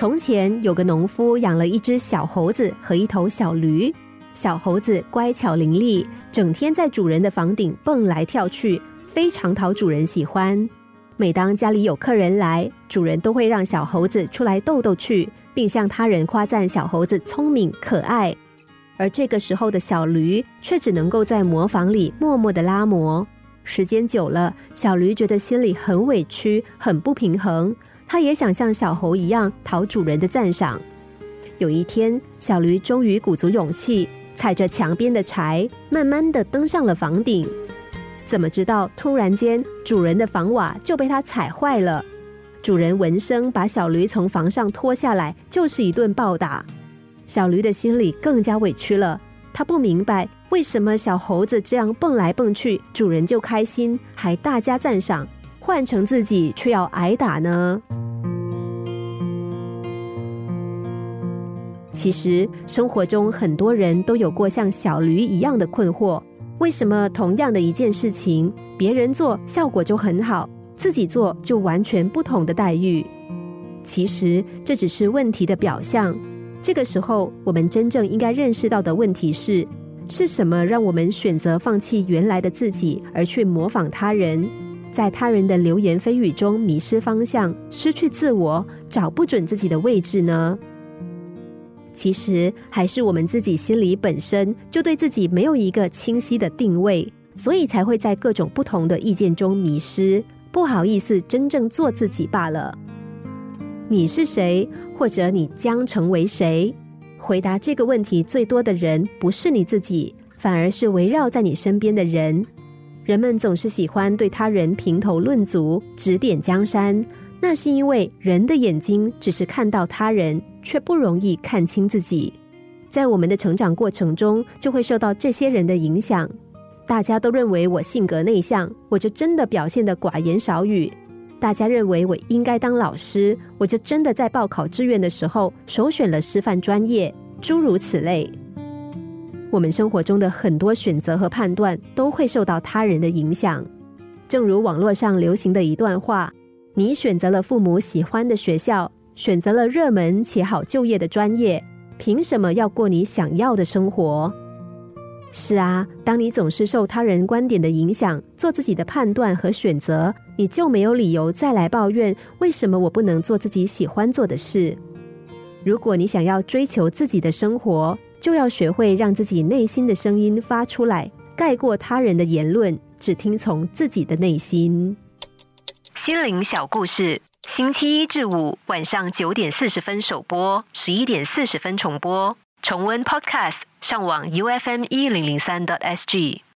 从前有个农夫养了一只小猴子和一头小驴，小猴子乖巧伶俐，整天在主人的房顶蹦来跳去，非常讨主人喜欢。每当家里有客人来，主人都会让小猴子出来逗逗趣，并向他人夸赞小猴子聪明可爱。而这个时候的小驴却只能够在磨坊里默默的拉磨，时间久了，小驴觉得心里很委屈，很不平衡。他也想像小猴一样讨主人的赞赏。有一天，小驴终于鼓足勇气，踩着墙边的柴，慢慢的登上了房顶。怎么知道，突然间，主人的房瓦就被他踩坏了。主人闻声把小驴从房上拖下来，就是一顿暴打。小驴的心里更加委屈了。他不明白，为什么小猴子这样蹦来蹦去，主人就开心，还大加赞赏。换成自己却要挨打呢？其实生活中很多人都有过像小驴一样的困惑：为什么同样的一件事情，别人做效果就很好，自己做就完全不同的待遇？其实这只是问题的表象。这个时候，我们真正应该认识到的问题是：是什么让我们选择放弃原来的自己，而去模仿他人？在他人的流言蜚语中迷失方向，失去自我，找不准自己的位置呢？其实还是我们自己心里本身就对自己没有一个清晰的定位，所以才会在各种不同的意见中迷失，不好意思真正做自己罢了。你是谁，或者你将成为谁？回答这个问题最多的人不是你自己，反而是围绕在你身边的人。人们总是喜欢对他人评头论足、指点江山，那是因为人的眼睛只是看到他人，却不容易看清自己。在我们的成长过程中，就会受到这些人的影响。大家都认为我性格内向，我就真的表现得寡言少语；大家认为我应该当老师，我就真的在报考志愿的时候首选了师范专业，诸如此类。我们生活中的很多选择和判断都会受到他人的影响，正如网络上流行的一段话：“你选择了父母喜欢的学校，选择了热门且好就业的专业，凭什么要过你想要的生活？”是啊，当你总是受他人观点的影响，做自己的判断和选择，你就没有理由再来抱怨为什么我不能做自己喜欢做的事。如果你想要追求自己的生活，就要学会让自己内心的声音发出来，盖过他人的言论，只听从自己的内心。心灵小故事，星期一至五晚上九点四十分首播，十一点四十分重播。重温 Podcast，上网 U F M 一零零三 t S G。